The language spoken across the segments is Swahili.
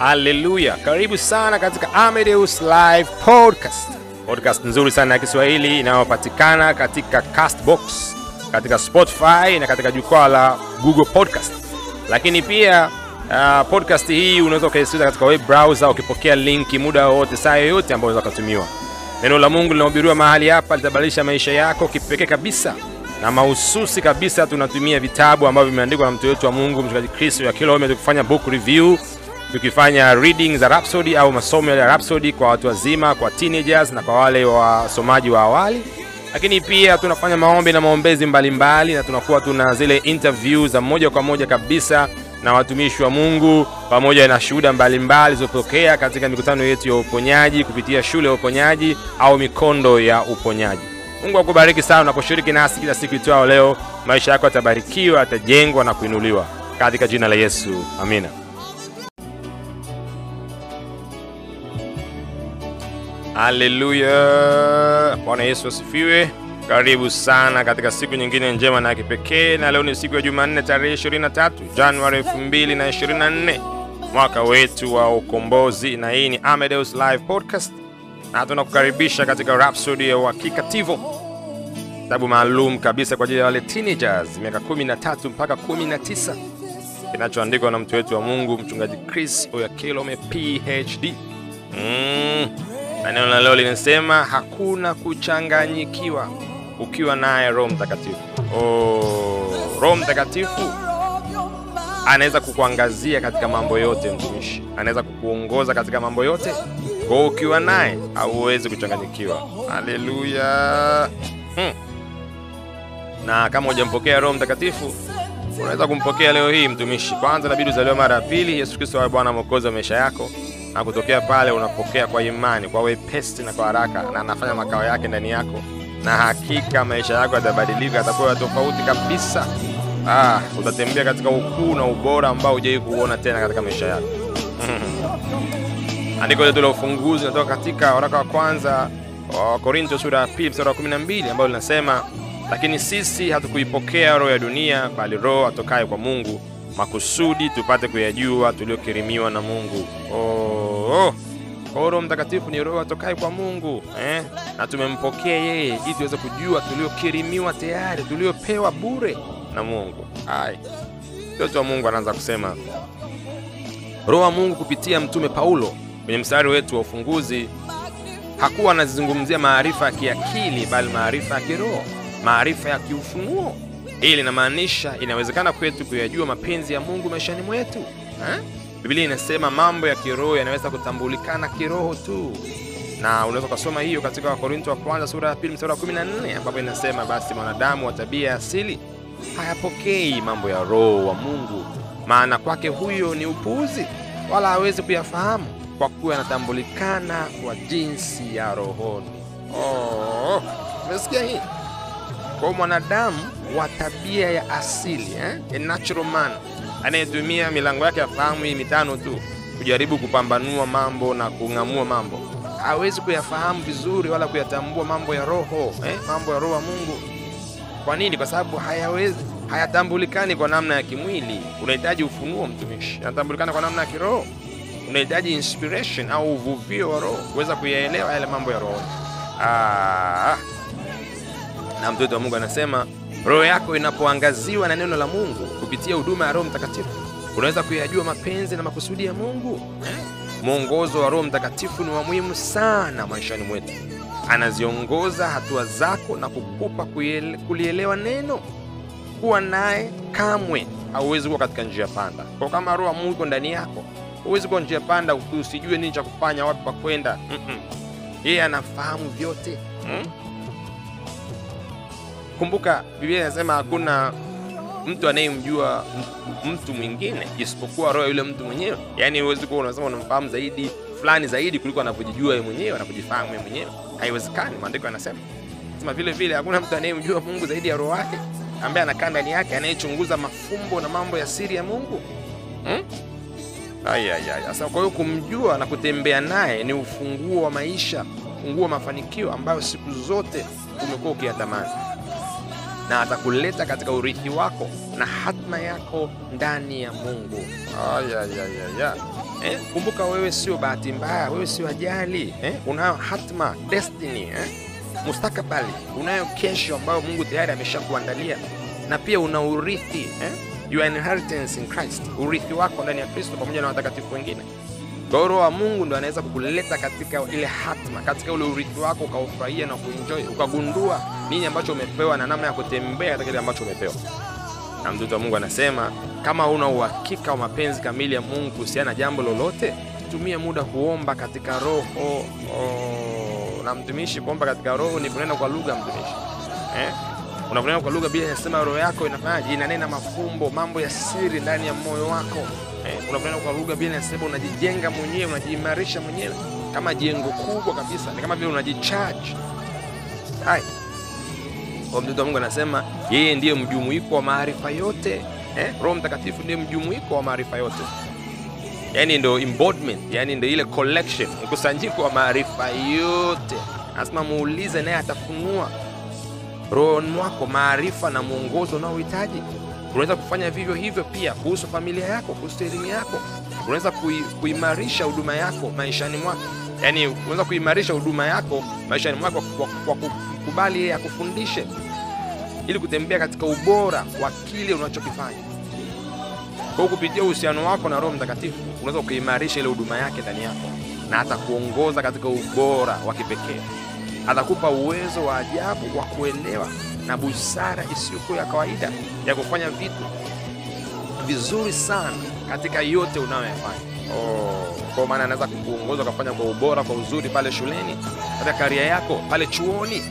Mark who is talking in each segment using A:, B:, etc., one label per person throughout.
A: Haleluya! Karibu sana katika Amedeus Live Podcast, podcast nzuri sana ya Kiswahili inayopatikana katika Castbox, katika Spotify na katika jukwaa la Google Podcast. Lakini pia uh, podcast hii unaweza ukaisikiliza katika web browser ukipokea linki muda wowote, saa yoyote ambayo unaweza ukatumiwa. Neno la Mungu linahubiriwa mahali hapa litabadilisha maisha yako kipekee kabisa na mahususi kabisa. Tunatumia vitabu ambavyo vimeandikwa na mtu wetu wa Mungu mchungaji Kristo ya Kilome, tukifanya book review, tukifanya reading za Rhapsody au masomo ya Rhapsody kwa watu wazima, kwa teenagers na kwa wale wasomaji wa awali. Lakini pia tunafanya maombi na maombezi mbalimbali, na tunakuwa tuna zile interview za moja kwa moja kabisa na watumishi wa Mungu pamoja na shuhuda mbalimbali zilizotokea katika mikutano yetu ya uponyaji kupitia shule ya uponyaji au mikondo ya uponyaji. Mungu akubariki sana unaposhiriki nasi kila siku itwao leo. Maisha yako yatabarikiwa, yatajengwa na kuinuliwa katika jina la Yesu, amina. Haleluya, Bwana Yesu asifiwe. Karibu sana katika siku nyingine njema na kipekee, na leo ni siku ya Jumanne tarehe 23 Januari 2024 mwaka wetu wa ukombozi, na hii ni Amadeus Live Podcast, na tunakukaribisha katika Rhapsody ya uhakika tivo, kitabu maalum kabisa kwa ajili ya wale teenagers miaka 13 mpaka 19, kinachoandikwa na mtu wetu wa Mungu mchungaji Chris Oyakilome PhD. Mm. Na neno la leo linasema hakuna kuchanganyikiwa ukiwa naye Roho Mtakatifu. Oh, Roho Mtakatifu anaweza kukuangazia katika mambo yote, mtumishi, anaweza kukuongoza katika mambo yote. Kwa ukiwa naye hauwezi kuchanganyikiwa. Haleluya! Hmm. Na kama hujampokea Roho Mtakatifu unaweza kumpokea leo hii, mtumishi. Kwanza inabidi uzaliwe mara ya pili, Yesu Kristo awe Bwana Mwokozi wa maisha yako na kutokea pale unapokea kwa imani, kwa wepesi na kwa haraka, na anafanya makao yake ndani yako, na hakika maisha yako yatabadilika, yatakuwa tofauti kabisa. Ah, utatembea katika ukuu na ubora ambao hujawahi kuona tena katika maisha yako. Andiko letu la ufunguzi linatoka katika waraka wa kwanza wa Korinto sura ya pili mstari wa 12 ambao linasema, lakini sisi hatukuipokea roho ya dunia, bali roho atokaye kwa Mungu makusudi tupate kuyajua tuliokirimiwa na Mungu. Oh, oh. Roho Mtakatifu ni roho atokaye kwa Mungu eh? na tumempokea yeye ili tuweze kujua tuliokirimiwa tayari, tuliopewa bure na Mungu. Hai, mtoto wa Mungu anaanza kusema roho wa Mungu kupitia mtume Paulo kwenye mstari wetu wa ufunguzi hakuwa anazungumzia maarifa ya kiakili, bali maarifa ya kiroho, maarifa ya kiufunuo. Hili linamaanisha inawezekana kwetu kuyajua mapenzi ya Mungu maishani mwetu eh? Biblia inasema mambo ya kiroho yanaweza kutambulikana kiroho tu, na unaweza ukasoma hiyo katika Wakorinto wa kwanza sura ya pili mstari wa 14 ambapo inasema basi mwanadamu wa tabia ya asili hayapokei mambo ya roho wa Mungu, maana kwake huyo ni upuuzi, wala hawezi kuyafahamu kwa kuwa yanatambulikana kwa jinsi ya rohoni. Oh, umesikia hii? Kwa mwanadamu wa tabia ya asili eh? Natural man anayetumia milango yake ya fahamu hii mitano tu kujaribu kupambanua mambo na kung'amua mambo, hawezi kuyafahamu vizuri wala kuyatambua mambo ya roho eh? mambo ya roho wa Mungu. Kwa nini? Kwa sababu hayawezi, hayatambulikani kwa namna ya kimwili. Unahitaji ufunuo, mtumishi. Anatambulikana kwa namna ya kiroho. Unahitaji inspiration au uvuvio wa roho kuweza kuyaelewa yale mambo ya roho. Ah, na mtoto wa Mungu anasema roho yako inapoangaziwa na neno la Mungu kupitia huduma ya Roho Mtakatifu, unaweza kuyajua mapenzi na makusudi ya Mungu. Mwongozo wa Roho Mtakatifu ni wa muhimu sana maishani mwetu. Anaziongoza hatua zako na kukupa kulielewa neno. Kuwa naye kamwe hauwezi kuwa katika njia panda. Kwa kama Roho Mungu iko ndani yako, huwezi kuwa njia panda usijue nini cha kufanya, wapi pa kwenda. -mm. Yeye anafahamu vyote mm? Kumbuka Biblia inasema hakuna mtu anayemjua mtu mwingine isipokuwa roho yule mtu mwenyewe. Yaani huwezi kuwa unasema unamfahamu zaidi fulani zaidi kuliko anavyojijua yeye mwenyewe, anapojifahamu yeye mwenyewe. Haiwezekani. Maandiko yanasema sema vile vile hakuna mtu anayemjua Mungu zaidi ya roho wake ambaye anakaa ndani yake, anayechunguza mafumbo na mambo ya siri ya Mungu hmm? Sasa kwa hiyo kumjua na kutembea naye ni ufunguo wa maisha, ufunguo wa mafanikio ambayo siku zote umekuwa ukiyatamani. Na atakuleta katika urithi wako na hatma yako ndani ya Mungu. Ayayayaya. Eh, kumbuka wewe sio bahati mbaya, wewe sio ajali eh? Unayo hatma destiny eh? mustakabali, unayo kesho ambayo Mungu tayari ameshakuandalia, na pia una urithi eh? your inheritance in Christ, urithi wako ndani ya Kristo pamoja na watakatifu wengine. Kwa Roho wa Mungu ndo anaweza kukuleta katika ile hatma, katika ule urithi wako, ukaufurahia na kuenjoy, ukagundua nini ambacho umepewa na namna ya kutembea katika kile ambacho umepewa. Na mtoto wa Mungu anasema kama una uhakika wa mapenzi kamili ya Mungu kuhusiana na jambo lolote, tumie muda kuomba katika Roho. Oh, na mtumishi, kuomba katika Roho ni kunena kwa lugha, mtumishi eh? Unaponena kwa lugha, bila inasema roho yako inafanyaje? Inanena mafumbo, mambo ya siri ndani ya moyo wako eh? Unaponena kwa lugha, bila inasema unajijenga mwenyewe, unajiimarisha mwenyewe kama jengo kubwa kabisa, ni kama vile unajicharge. Hai, kwa mtoto wa Mungu anasema yeye ndiye mjumuiko wa maarifa yote eh? Roho Mtakatifu ndiye mjumuiko wa maarifa yote, yani ndio embodiment, yani ndio ile collection, mkusanyiko wa maarifa yote. Anasema muulize, naye atafunua roho mwako maarifa na mwongozo unaohitaji. Unaweza kufanya vivyo hivyo pia kuhusu familia yako, kuhusu elimu yako. Unaweza kui, kuimarisha huduma yako maishani mwako, yaani unaweza kuimarisha huduma yako maishani mwako kwa, kwa kukubali yeye akufundishe ili kutembea katika ubora wa kile unachokifanya. Kwa kupitia uhusiano wako na Roho Mtakatifu unaweza kuimarisha ile huduma yake ndani yako, na atakuongoza katika ubora wa kipekee atakupa uwezo wa ajabu wa kuelewa na busara isiyokuwa ya kawaida ya kufanya vitu vizuri sana katika yote unayoyafanya. Oh, kwa maana anaweza kukuongoza ukafanya kwa ubora, kwa uzuri pale shuleni, katika karia yako, pale chuoni?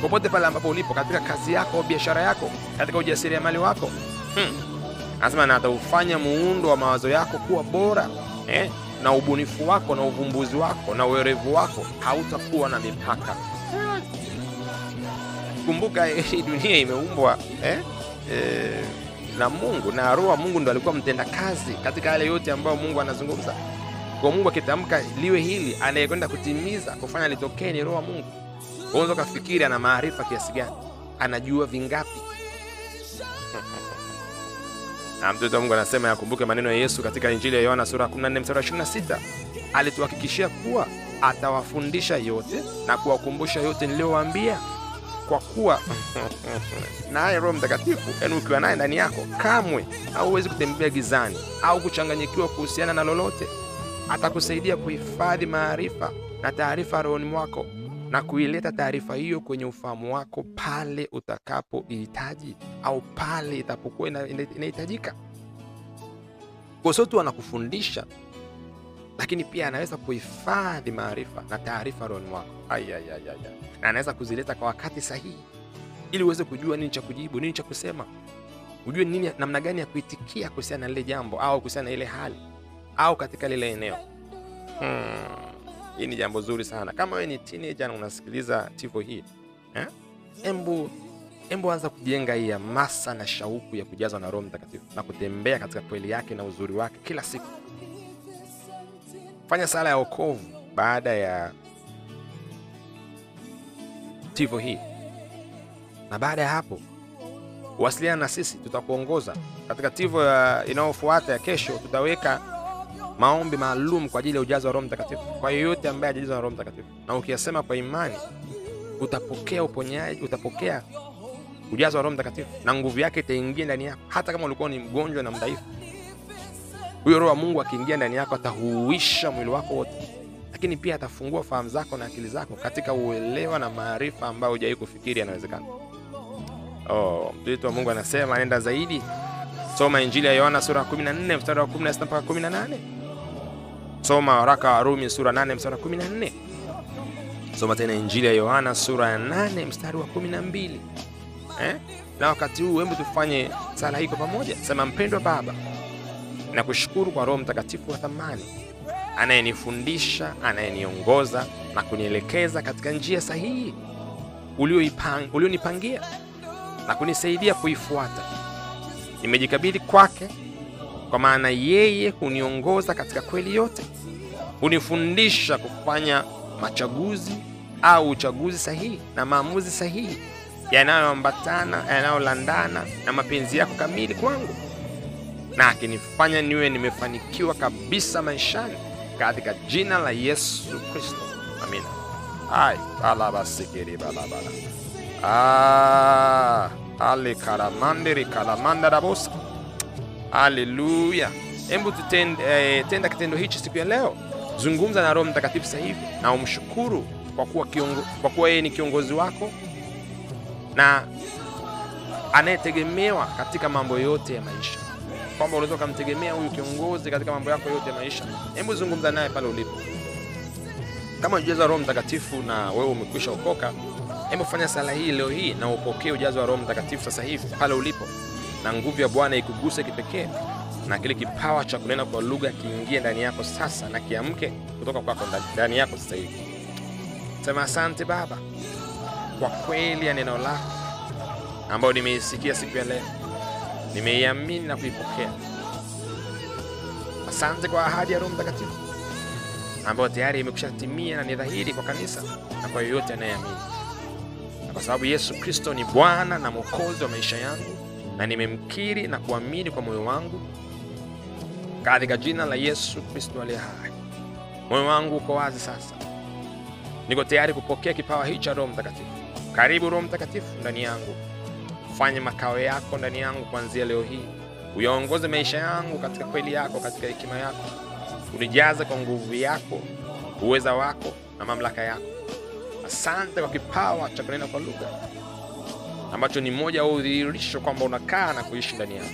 A: Popote pale ambapo ulipo, katika kazi yako, biashara yako, katika ujasiriamali wako hmm. Anasema na ataufanya muundo wa mawazo yako kuwa bora eh? na ubunifu wako na uvumbuzi wako na uerevu wako hautakuwa na mipaka. Kumbuka hii dunia imeumbwa eh? Eh, na Mungu na Roho Mungu ndo alikuwa mtenda kazi katika yale yote ambayo Mungu anazungumza. Kwa Mungu akitamka liwe hili, anayekwenda kutimiza kufanya litokee ni Roho Mungu. Unaweza ukafikiri ana maarifa kiasi gani, anajua vingapi? na mtoto wa Mungu anasema yakumbuke maneno ya Yesu katika Injili ya Yohana sura 14 mstari 26, alituhakikishia kuwa atawafundisha yote na kuwakumbusha yote niliyowaambia. Kwa kuwa naye Roho Mtakatifu, yaani ukiwa naye ndani yako, kamwe hauwezi kutembea gizani au kuchanganyikiwa kuhusiana na lolote. Atakusaidia kuhifadhi maarifa na taarifa rohoni mwako na kuileta taarifa hiyo kwenye ufahamu wako pale utakapoihitaji au pale itapokuwa inahitajika. Kwa anakufundisha, lakini pia anaweza kuhifadhi maarifa na taarifa rohoni mwako, na anaweza kuzileta kwa wakati sahihi, ili uweze kujua nini cha kujibu, nini cha kusema, ujue nini, namna gani ya kuitikia kuhusiana na lile jambo au kuhusiana na ile hali au katika lile eneo hmm. Hii ni jambo zuri sana. Kama wewe ni teenager na unasikiliza tivo hii eh? Embu, embu anza kujenga hii hamasa na shauku ya kujazwa na Roho Mtakatifu na kutembea katika kweli yake na uzuri wake kila siku. Fanya sala ya wokovu baada ya tivo hii, na baada ya hapo wasiliana na sisi, tutakuongoza katika tivo inayofuata ya kesho. Tutaweka maombi maalum kwa ajili ya ujazo wa Roho Mtakatifu kwa yeyote ambaye hajajazwa na Roho Mtakatifu, na ukiyasema kwa imani utapokea uponyaji, utapokea ujazo wa Roho Mtakatifu na nguvu yake itaingia ndani yako, hata kama ulikuwa ni mgonjwa na mdhaifu. Huyo Roho wa Mungu akiingia ndani yako atahuisha mwili wako wote, lakini pia atafungua fahamu zako na akili zako katika uelewa na maarifa ambayo hujawahi kufikiri yanawezekana. Oh, mtoto wa Mungu anasema nenda zaidi, soma Injili ya Yohana sura 14 mstari wa 16 mpaka 18. Soma waraka wa Rumi sura 8 mstari wa 14. Soma tena Injili ya Yohana sura ya 8 mstari wa 12. Eh? Na wakati huu hebu tufanye sala hii kwa pamoja. Sema, mpendwa Baba, nakushukuru kwa Roho Mtakatifu wa thamani anayenifundisha, anayeniongoza na kunielekeza katika njia sahihi ulionipangia na kunisaidia kuifuata. Nimejikabidhi kwake, kwa maana yeye huniongoza katika kweli yote, hunifundisha kufanya machaguzi au uchaguzi sahihi na maamuzi sahihi, yanayoambatana yanayolandana na mapenzi yako kamili kwangu, na akinifanya niwe nimefanikiwa kabisa maishani katika jina la Yesu Kristo, amina. Ai balabasikiri balabala Haleluya! Hebu tutenda eh, kitendo hichi siku ya leo. Zungumza na Roho Mtakatifu sasa hivi na umshukuru kwa kuwa kiongo, yeye ni kiongozi wako na anayetegemewa katika mambo yote ya maisha, kwamba unaweza ukamtegemea huyu kiongozi katika mambo yako yote ya maisha. Hebu zungumza naye pale ulipo. Kama ujaza Roho Mtakatifu na wewe umekwisha okoka, hebu fanya sala hii leo hii na upokee ujazo wa Roho Mtakatifu sasa hivi pale ulipo, na nguvu ya Bwana ikuguse kipekee, na kile kipawa cha kunena kwa lugha kiingie ndani yako sasa, na kiamke kutoka kwako ndani yako sasa hivi. Sema asante Baba kwa kweli ya neno lako ambayo nimeisikia siku ya leo, nimeiamini na kuipokea. Asante kwa ahadi ya Roho Mtakatifu ambayo tayari imekushatimia na ni dhahiri kwa kanisa na kwa yoyote anayeamini, na kwa sababu Yesu Kristo ni Bwana na Mwokozi wa maisha yangu, na nimemkiri na kuamini kwa moyo wangu katika jina la Yesu Kristo aliye hai. Moyo wangu uko wazi sasa, niko tayari kupokea kipawa hii cha Roho Mtakatifu. Karibu Roho Mtakatifu ndani yangu, fanye makao yako ndani yangu kuanzia leo hii, uyaongoze maisha yangu katika kweli yako, katika hekima yako, unijaze kwa nguvu yako, uweza wako na mamlaka yako. Asante kwa kipawa cha kunena kwa lugha ambacho ni mmoja wa udhihirisho kwamba unakaa na kuishi ndani yangu.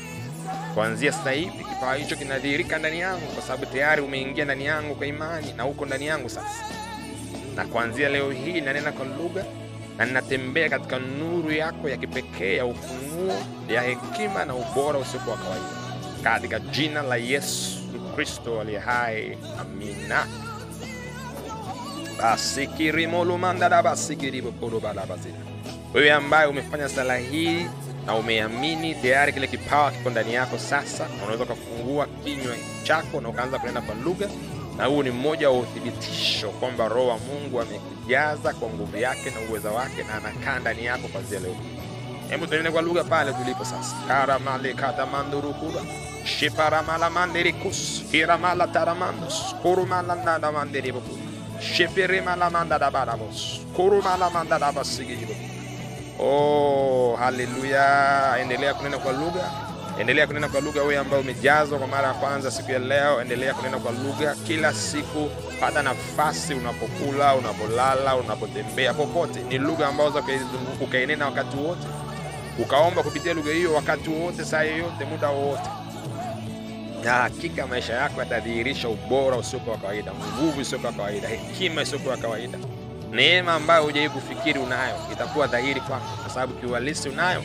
A: Kuanzia sasa hivi kipawa hicho kinadhihirika ndani yangu, kwa sababu tayari umeingia ndani yangu kwa imani na uko ndani yangu sasa. Na kuanzia leo hii nanena kwa lugha na ninatembea katika nuru yako ya kipekee ya ufunuo ya hekima na ubora usiokuwa wa kawaida, katika jina la Yesu Kristo aliye hai, amina. basikirimolumandarabasikiribokolobalabazi wewe ambaye umefanya sala hii na umeamini tayari, kile kipawa kiko ndani yako sasa, na unaweza ukafungua kinywa chako na ukaanza kunena kwa lugha, na huu ni mmoja wa uthibitisho kwamba Roho wa Mungu amekujaza kwa nguvu yake na uweza wake, na anakaa ndani yako kwazia leo. Hebu tunene kwa lugha pale tulipo sasa. karamalekatamandurukuda shiparamalamandericus hiramalataramanos kurumalanadamanderibokua shipirimalamandadabarabos kurumalamandadabasigiribo Oh, haleluya! Endelea kunena kwa lugha, endelea kunena kwa lugha. Wewe ambaye umejazwa kwa mara ya kwanza siku ya leo, endelea kunena kwa lugha kila siku. Pata nafasi, unapokula, unapolala, unapotembea, popote. Ni lugha ambazo ukainena wakati wote, ukaomba kupitia lugha hiyo wakati wote, saa yoyote, muda wowote, na hakika maisha yako yatadhihirisha ubora wa kawaida, nguvu isiyokuwa kawaida, hekima isiyokuwa kawaida neema ambayo hujai kufikiri unayo itakuwa dhahiri kwako, kwa sababu kiuhalisi unayo,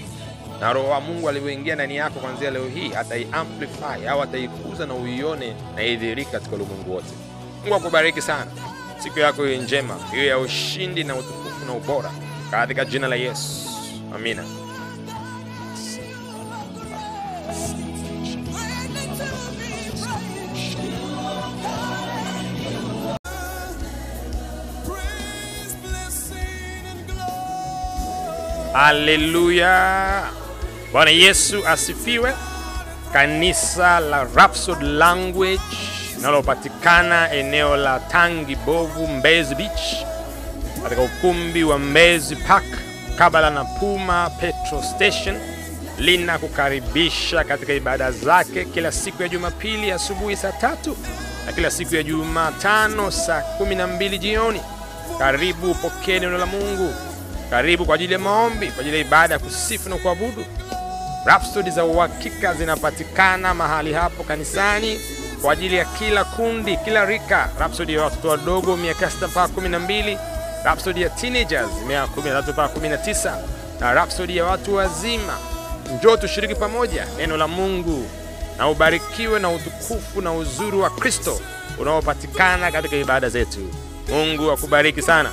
A: na Roho wa Mungu alivyoingia ndani yako kuanzia leo hii ataiamplify au ataikuza na uione na idhihirike katika ulimwengu wote. Mungu akubariki sana, siku yako iwe njema, iwe ya ushindi na utukufu na ubora, katika jina la Yesu, amina. Haleluya! Bwana Yesu asifiwe. Kanisa la Rhapsody Language linalopatikana eneo la Tangi Bovu, Mbezi Beach, katika ukumbi wa Mbezi Park kabla na Puma Petrol Station, lina kukaribisha katika ibada zake kila siku ya Jumapili asubuhi saa tatu na kila siku ya Jumatano saa kumi na mbili jioni. Karibu upokee neno la Mungu. Karibu kwa ajili ya maombi, kwa ajili ya ibada ya kusifu na kuabudu. Rhapsodi za uhakika zinapatikana mahali hapo kanisani kwa ajili ya kila kundi, kila rika. Rhapsodi ya watoto wadogo miaka sita mpaka kumi na mbili, rhapsodi ya teenagers miaka kumi na tatu mpaka kumi na tisa ya watu wazima. Njoo tushiriki pamoja neno la Mungu na ubarikiwe na utukufu na uzuri wa Kristo unaopatikana katika ibada zetu. Mungu akubariki sana.